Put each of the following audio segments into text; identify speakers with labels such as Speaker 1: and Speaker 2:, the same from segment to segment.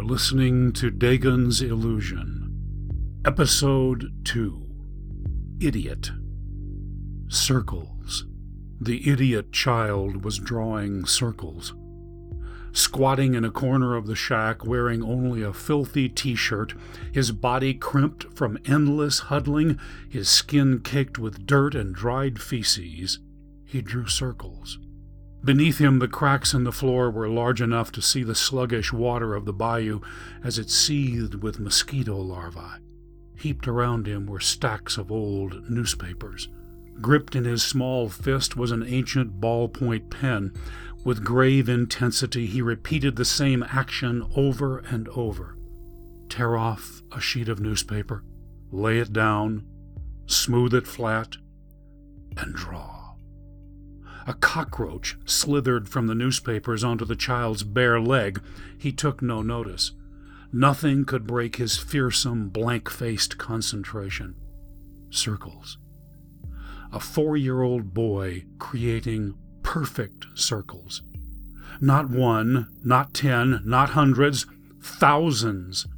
Speaker 1: You're listening to Dagon's Illusion, Episode 2 Idiot. Circles. The idiot child was drawing circles. Squatting in a corner of the shack, wearing only a filthy t shirt, his body crimped from endless huddling, his skin caked with dirt and dried feces, he drew circles. Beneath him, the cracks in the floor were large enough to see the sluggish water of the bayou as it seethed with mosquito larvae. Heaped around him were stacks of old newspapers. Gripped in his small fist was an ancient ballpoint pen. With grave intensity, he repeated the same action over and over. Tear off a sheet of newspaper, lay it down, smooth it flat, and draw. A cockroach slithered from the newspapers onto the child's bare leg. He took no notice. Nothing could break his fearsome, blank faced concentration. Circles. A four year old boy creating perfect circles. Not one, not ten, not hundreds, thousands.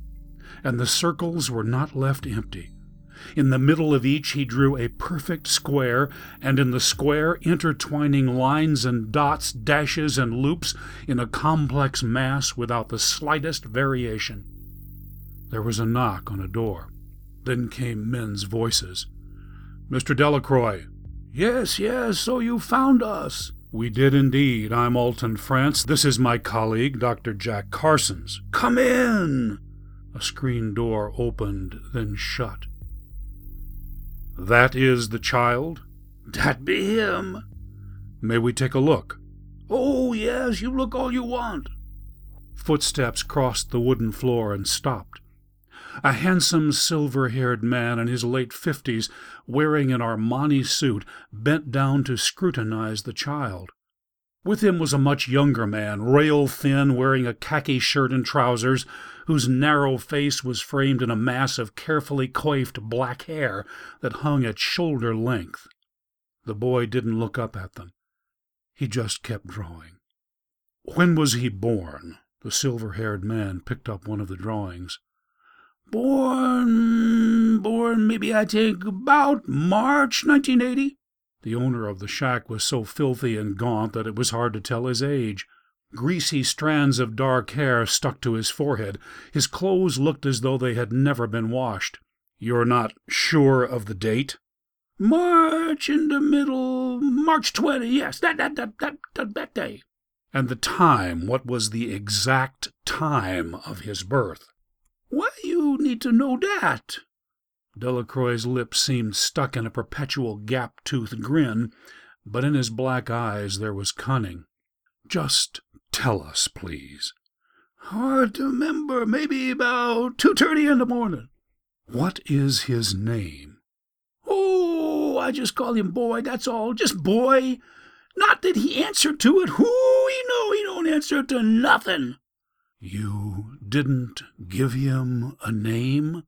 Speaker 1: And the circles were not left empty. In the middle of each he drew a perfect square, and in the square intertwining lines and dots, dashes and loops in a complex mass without the slightest variation. There was a knock on a door. Then came men's voices. Mr. Delacroix.
Speaker 2: Yes, yes, so you found us.
Speaker 1: We did indeed. I'm Alton France. This is my colleague, Dr. Jack Carsons.
Speaker 2: Come in.
Speaker 1: A screen door opened, then shut. That is the child?
Speaker 2: That be him.
Speaker 1: May we take a look?
Speaker 2: Oh, yes, you look all you want.
Speaker 1: Footsteps crossed the wooden floor and stopped. A handsome, silver haired man in his late fifties, wearing an Armani suit, bent down to scrutinize the child. With him was a much younger man, rail thin, wearing a khaki shirt and trousers, whose narrow face was framed in a mass of carefully coiffed black hair that hung at shoulder length. The boy didn't look up at them. He just kept drawing. When was he born? The silver haired man picked up one of the drawings.
Speaker 2: Born, born, maybe I think about March 1980.
Speaker 1: The owner of the shack was so filthy and gaunt that it was hard to tell his age. Greasy strands of dark hair stuck to his forehead. His clothes looked as though they had never been washed. You're not sure of the date?
Speaker 2: March in the middle, March 20, yes, that, that, that, that, that, day.
Speaker 1: And the time, what was the exact time of his birth?
Speaker 2: Why you need to know that?
Speaker 1: Delacroix's lips seemed stuck in a perpetual gap-toothed grin, but in his black eyes there was cunning. Just tell us, please.
Speaker 2: Hard to remember. Maybe about two thirty in the morning.
Speaker 1: What is his name?
Speaker 2: Oh, I just call him Boy, that's all. Just Boy. Not that he answered to it. Who he know he don't answer to nothing.
Speaker 1: You didn't give him a name?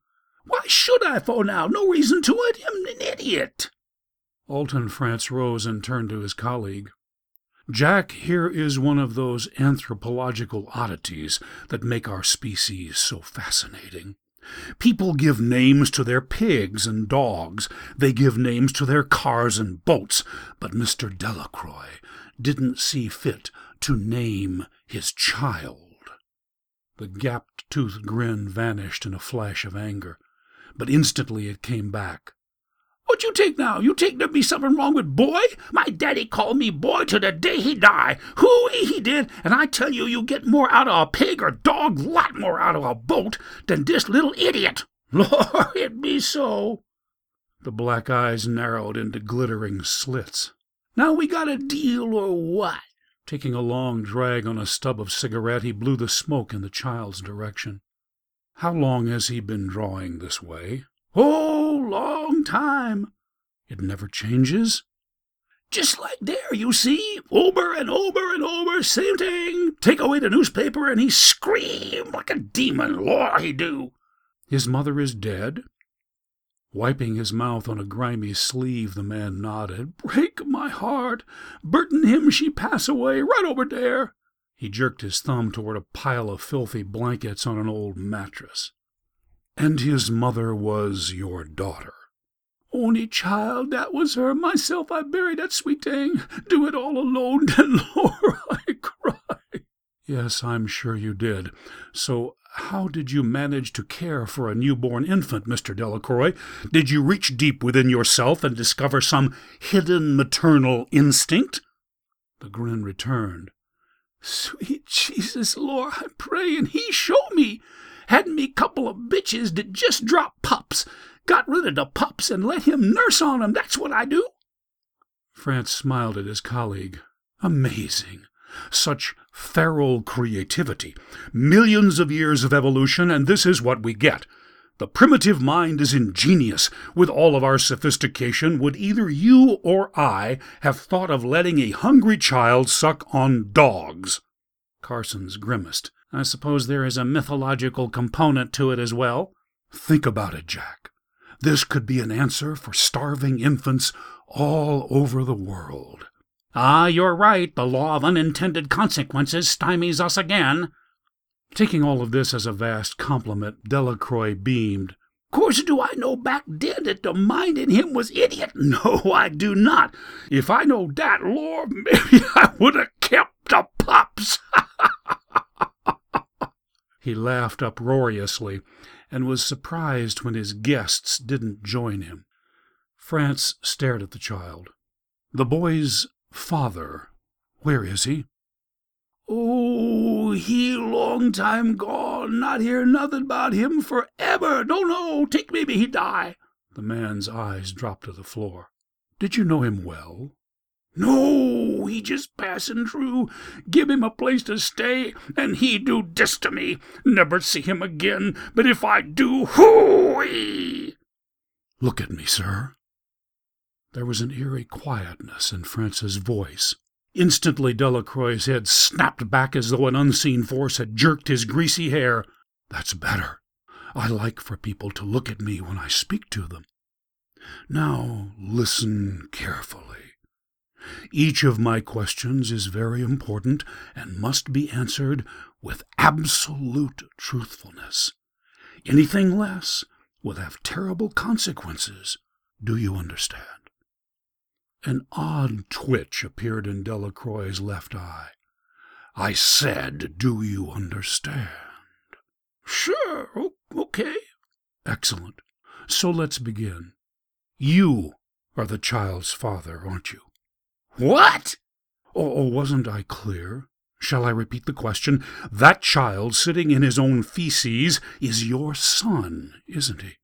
Speaker 2: Why should I, for now? No reason to it. I'm an idiot.
Speaker 1: Alton Frantz rose and turned to his colleague. Jack, here is one of those anthropological oddities that make our species so fascinating. People give names to their pigs and dogs. They give names to their cars and boats. But Mr. Delacroix didn't see fit to name his child. The gapped toothed grin vanished in a flash of anger but instantly it came back.
Speaker 2: What you take now? You take there be something wrong with boy? My daddy called me boy to the day he die. Who he did, and I tell you, you get more out of a pig or dog, lot more out of a boat, than this little idiot. Lord, it be so.
Speaker 1: The black eyes narrowed into glittering slits.
Speaker 2: Now we got a deal or what?
Speaker 1: Taking a long drag on a stub of cigarette, he blew the smoke in the child's direction. How long has he been drawing this way?
Speaker 2: Oh, long time.
Speaker 1: It never changes?
Speaker 2: Just like there, you see, over and over and over, same thing. Take away the newspaper and he scream like a demon. Law, he do.
Speaker 1: His mother is dead? Wiping his mouth on a grimy sleeve, the man nodded.
Speaker 2: Break my heart. Burton him she pass away right over there.
Speaker 1: He jerked his thumb toward a pile of filthy blankets on an old mattress. And his mother was your daughter.
Speaker 2: Only child, that was her. Myself, I buried that sweet thing. Do it all alone, then, Lord, I cry.
Speaker 1: Yes, I'm sure you did. So how did you manage to care for a newborn infant, Mr. Delacroix? Did you reach deep within yourself and discover some hidden maternal instinct? The grin returned.
Speaker 2: Sweet Jesus, Lord, I pray, and he show me. Had me couple of bitches that just drop pups. Got rid of the pups and let him nurse on 'em. That's what I do.
Speaker 1: France smiled at his colleague. Amazing. Such feral creativity. Millions of years of evolution, and this is what we get. The primitive mind is ingenious. With all of our sophistication, would either you or I have thought of letting a hungry child suck on dogs? Carsons grimaced.
Speaker 2: I suppose there is a mythological component to it as well.
Speaker 1: Think about it, Jack. This could be an answer for starving infants all over the world.
Speaker 2: Ah, you're right. The law of unintended consequences stymies us again.
Speaker 1: Taking all of this as a vast compliment, Delacroix beamed.
Speaker 2: Course do I know back then that the mind in him was idiot? No, I do not. If I know that, Lord, maybe I would have kept the pups.
Speaker 1: he laughed uproariously and was surprised when his guests didn't join him. France stared at the child. The boy's father, where is he?
Speaker 2: Oh, he long time gone. Not hear nothing about him forever. No, no, take maybe he die.
Speaker 1: The man's eyes dropped to the floor. Did you know him well?
Speaker 2: No, he just passing through. Give him a place to stay, and he do dis to me. Never see him again, but if I do, hooey!
Speaker 1: Look at me, sir. There was an eerie quietness in France's voice. Instantly Delacroix's head snapped back as though an unseen force had jerked his greasy hair. That's better. I like for people to look at me when I speak to them. Now listen carefully. Each of my questions is very important and must be answered with absolute truthfulness. Anything less will have terrible consequences. Do you understand? An odd twitch appeared in Delacroix's left eye. I said, Do you understand?
Speaker 2: Sure, okay.
Speaker 1: Excellent. So let's begin. You are the child's father, aren't you?
Speaker 2: What?
Speaker 1: Oh, oh, wasn't I clear? Shall I repeat the question? That child sitting in his own feces is your son, isn't he?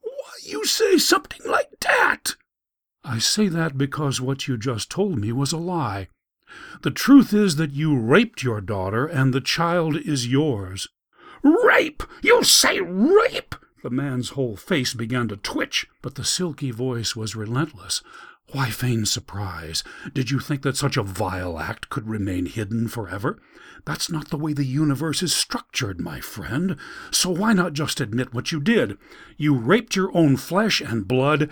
Speaker 2: Why, you say something like that?
Speaker 1: I say that because what you just told me was a lie. The truth is that you raped your daughter, and the child is yours.
Speaker 2: Rape! You say rape!
Speaker 1: The man's whole face began to twitch, but the silky voice was relentless. Why feign surprise? Did you think that such a vile act could remain hidden forever? That's not the way the universe is structured, my friend. So why not just admit what you did? You raped your own flesh and blood,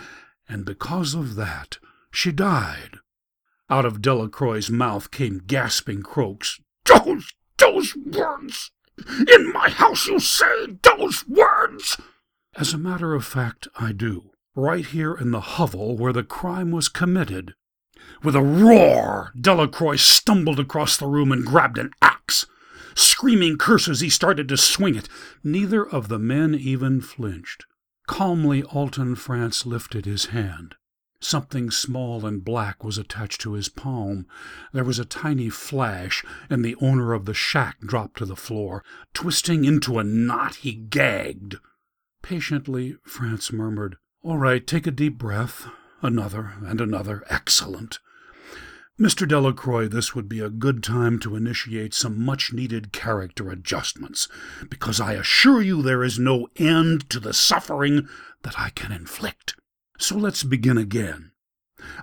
Speaker 1: and because of that she died. Out of Delacroix's mouth came gasping croaks.
Speaker 2: Those, those words! In my house you say those words!
Speaker 1: As a matter of fact, I do. Right here in the hovel where the crime was committed. With a roar, Delacroix stumbled across the room and grabbed an axe. Screaming curses, he started to swing it. Neither of the men even flinched. Calmly, Alton France lifted his hand. Something small and black was attached to his palm. There was a tiny flash, and the owner of the shack dropped to the floor. Twisting into a knot, he gagged. Patiently, France murmured, All right, take a deep breath. Another and another. Excellent. Mr. Delacroix, this would be a good time to initiate some much needed character adjustments, because I assure you there is no end to the suffering that I can inflict. So let's begin again.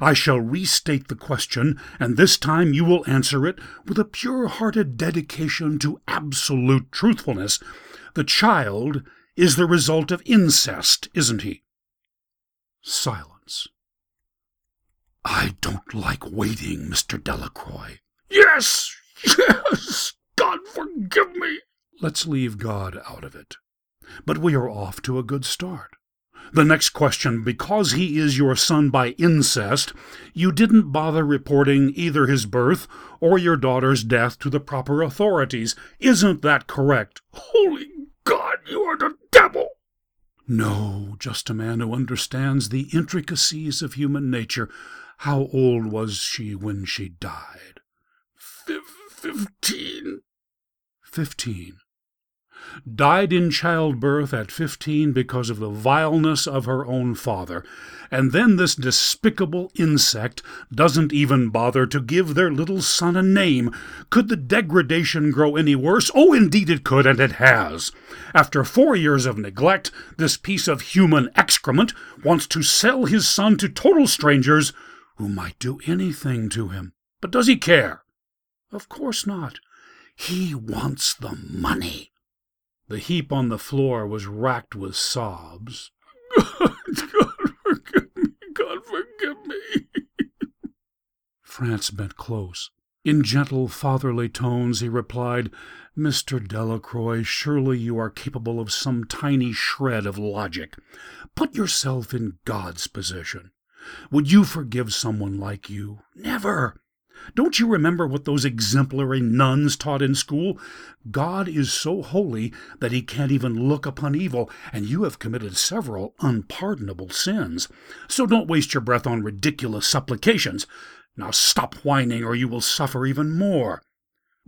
Speaker 1: I shall restate the question, and this time you will answer it with a pure hearted dedication to absolute truthfulness. The child is the result of incest, isn't he? Silence. I don't like waiting, Mr. Delacroix.
Speaker 2: Yes, Yes, God forgive me.
Speaker 1: Let's leave God out of it. But we are off to a good start. The next question because he is your son by incest, you didn't bother reporting either his birth or your daughter's death to the proper authorities. Isn't that correct?
Speaker 2: Holy God, you are the devil!
Speaker 1: No, just a man who understands the intricacies of human nature. How old was she when she died?
Speaker 2: Fifteen.
Speaker 1: Fifteen died in childbirth at fifteen because of the vileness of her own father, and then this despicable insect doesn't even bother to give their little son a name. Could the degradation grow any worse? Oh, indeed it could, and it has. After four years of neglect, this piece of human excrement wants to sell his son to total strangers who might do anything to him. But does he care? Of course not. He wants the money. The heap on the floor was racked with sobs.
Speaker 2: God, God forgive me, God forgive me.
Speaker 1: France bent close. In gentle, fatherly tones, he replied, Mr. Delacroix, surely you are capable of some tiny shred of logic. Put yourself in God's position. Would you forgive someone like you? Never. Don't you remember what those exemplary nuns taught in school? God is so holy that he can't even look upon evil, and you have committed several unpardonable sins. So don't waste your breath on ridiculous supplications. Now stop whining, or you will suffer even more.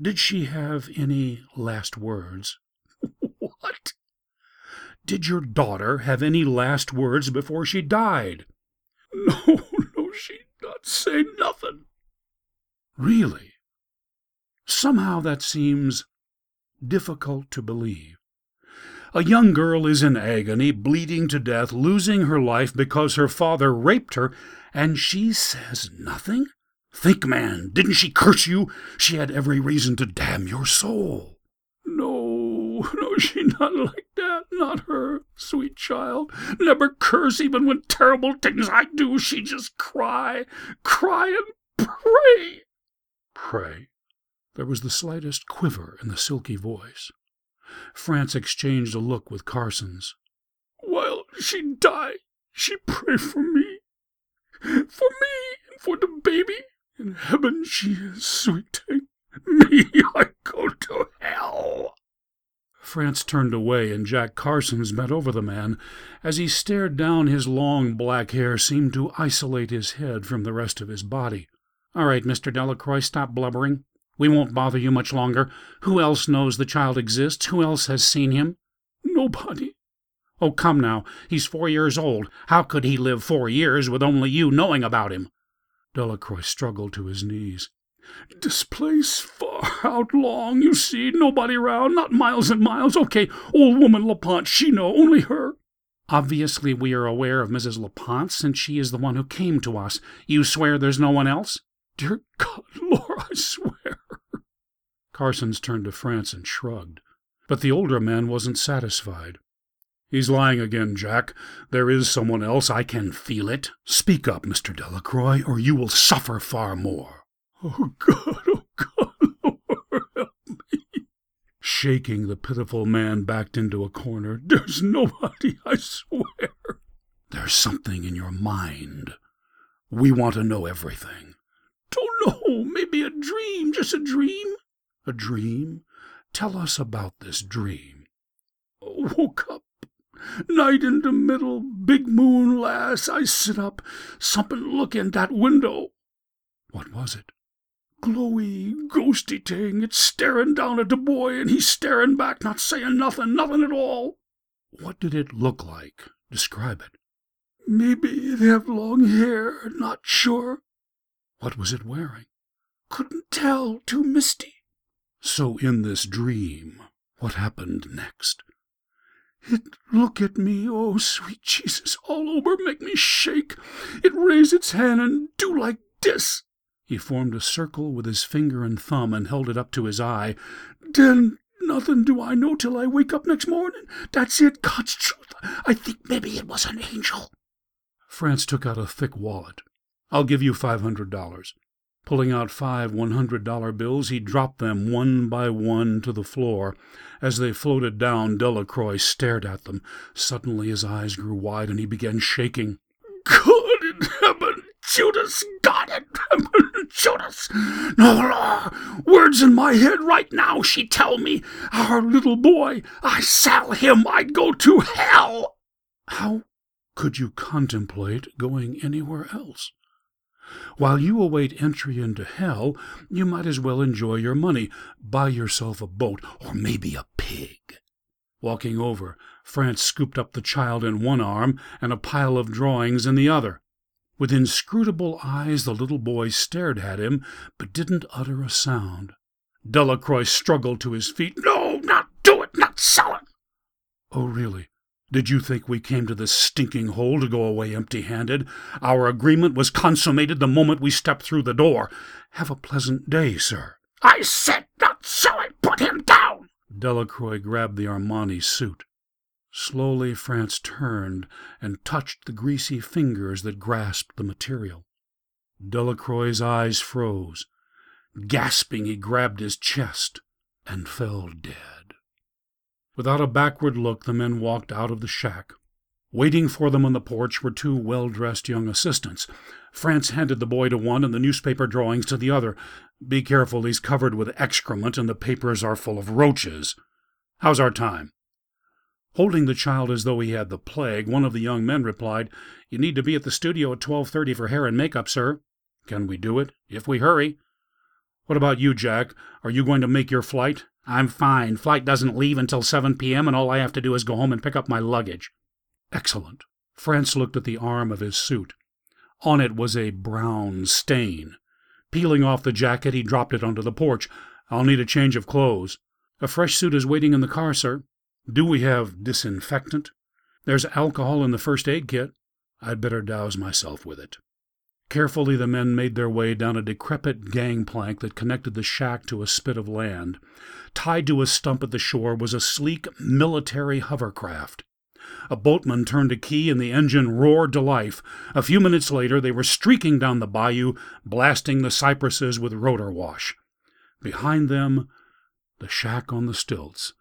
Speaker 1: Did she have any last words?
Speaker 2: What?
Speaker 1: Did your daughter have any last words before she died?
Speaker 2: No, no, she not say nothing.
Speaker 1: Really? Somehow that seems difficult to believe. A young girl is in agony, bleeding to death, losing her life because her father raped her, and she says nothing? Think, man, didn't she curse you? She had every reason to damn your soul.
Speaker 2: No, no, she not like that, not her, sweet child. Never curse even when terrible things I do. She just cry, cry and pray.
Speaker 1: Pray. There was the slightest quiver in the silky voice. France exchanged a look with Carsons.
Speaker 2: While she die, she pray for me. For me and for the baby. In heaven she is sweet thing. Me, I go to hell.
Speaker 1: France turned away, and Jack Carsons bent over the man. As he stared down, his long black hair seemed to isolate his head from the rest of his body. All right, Mr. Delacroix, stop blubbering. We won't bother you much longer. Who else knows the child exists? Who else has seen him?
Speaker 2: Nobody.
Speaker 1: Oh, come now. He's four years old. How could he live four years with only you knowing about him? Delacroix struggled to his knees.
Speaker 2: This place far out long, you see, nobody round, not miles and miles. Okay, old woman LaPont, she know, only her.
Speaker 1: Obviously, we are aware of Mrs. LaPont, since she is the one who came to us. You swear there's no one else?
Speaker 2: Dear God, Laura, I swear.
Speaker 1: Carsons turned to France and shrugged. But the older man wasn't satisfied. He's lying again, Jack. There is someone else. I can feel it. Speak up, Mr. Delacroix, or you will suffer far more.
Speaker 2: Oh, God, oh, God, Lord, help me.
Speaker 1: Shaking, the pitiful man backed into a corner. There's nobody, I swear. There's something in your mind. We want to know everything.
Speaker 2: Don't know. Maybe a dream, just a dream.
Speaker 1: A dream? Tell us about this dream.
Speaker 2: Woke up. Night in the middle, big moon lass. I sit up, something look in that window.
Speaker 1: What was it?
Speaker 2: Glowy, ghosty thing. It's staring down at the boy, and he's staring back, not saying nothing, nothing at all.
Speaker 1: What did it look like? Describe it.
Speaker 2: Maybe it have long hair, not sure.
Speaker 1: What was it wearing?
Speaker 2: Couldn't tell, too misty.
Speaker 1: So in this dream, what happened next?
Speaker 2: It look at me, oh sweet Jesus, all over, make me shake. It raise its hand and do like this.
Speaker 1: He formed a circle with his finger and thumb and held it up to his eye.
Speaker 2: Then nothing do I know till I wake up next morning. That's it, God's truth. I think maybe it was an angel.
Speaker 1: France took out a thick wallet. I'll give you five hundred dollars. Pulling out five $100 bills, he dropped them one by one to the floor. As they floated down, Delacroix stared at them. Suddenly his eyes grew wide and he began shaking.
Speaker 2: Good in heaven! Judas got it! Judas! No law! Words in my head right now, she tell me. Our little boy, I sell him, I go to hell!
Speaker 1: How could you contemplate going anywhere else? While you await entry into hell, you might as well enjoy your money. Buy yourself a boat, or maybe a pig. Walking over, France scooped up the child in one arm and a pile of drawings in the other. With inscrutable eyes, the little boy stared at him, but didn't utter a sound. Delacroix struggled to his feet.
Speaker 2: No, not do it, not sell it.
Speaker 1: Oh, really? Did you think we came to this stinking hole to go away empty handed? Our agreement was consummated the moment we stepped through the door. Have a pleasant day, sir.
Speaker 2: I said not so it. Put him down.
Speaker 1: Delacroix grabbed the Armani suit. Slowly, France turned and touched the greasy fingers that grasped the material. Delacroix's eyes froze. Gasping, he grabbed his chest and fell dead. Without a backward look, the men walked out of the shack. Waiting for them on the porch were two well dressed young assistants. France handed the boy to one and the newspaper drawings to the other. Be careful, he's covered with excrement and the papers are full of roaches. How's our time? Holding the child as though he had the plague, one of the young men replied, You need to be at the studio at 12.30 for hair and makeup, sir. Can we do it? If we hurry. What about you, Jack? Are you going to make your flight?
Speaker 2: I'm fine. Flight doesn't leave until 7 p.m., and all I have to do is go home and pick up my luggage.
Speaker 1: Excellent. France looked at the arm of his suit. On it was a brown stain. Peeling off the jacket, he dropped it onto the porch. I'll need a change of clothes. A fresh suit is waiting in the car, sir. Do we have disinfectant? There's alcohol in the first aid kit. I'd better douse myself with it. Carefully, the men made their way down a decrepit gangplank that connected the shack to a spit of land. Tied to a stump at the shore was a sleek military hovercraft. A boatman turned a key and the engine roared to life. A few minutes later, they were streaking down the bayou, blasting the cypresses with rotor wash. Behind them, the shack on the stilts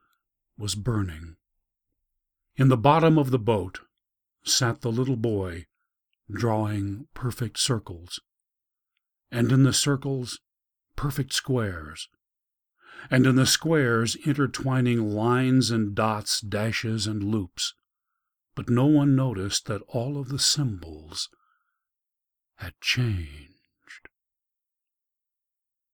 Speaker 1: was burning. In the bottom of the boat sat the little boy drawing perfect circles, and in the circles, perfect squares, and in the squares, intertwining lines and dots, dashes and loops. But no one noticed that all of the symbols had changed.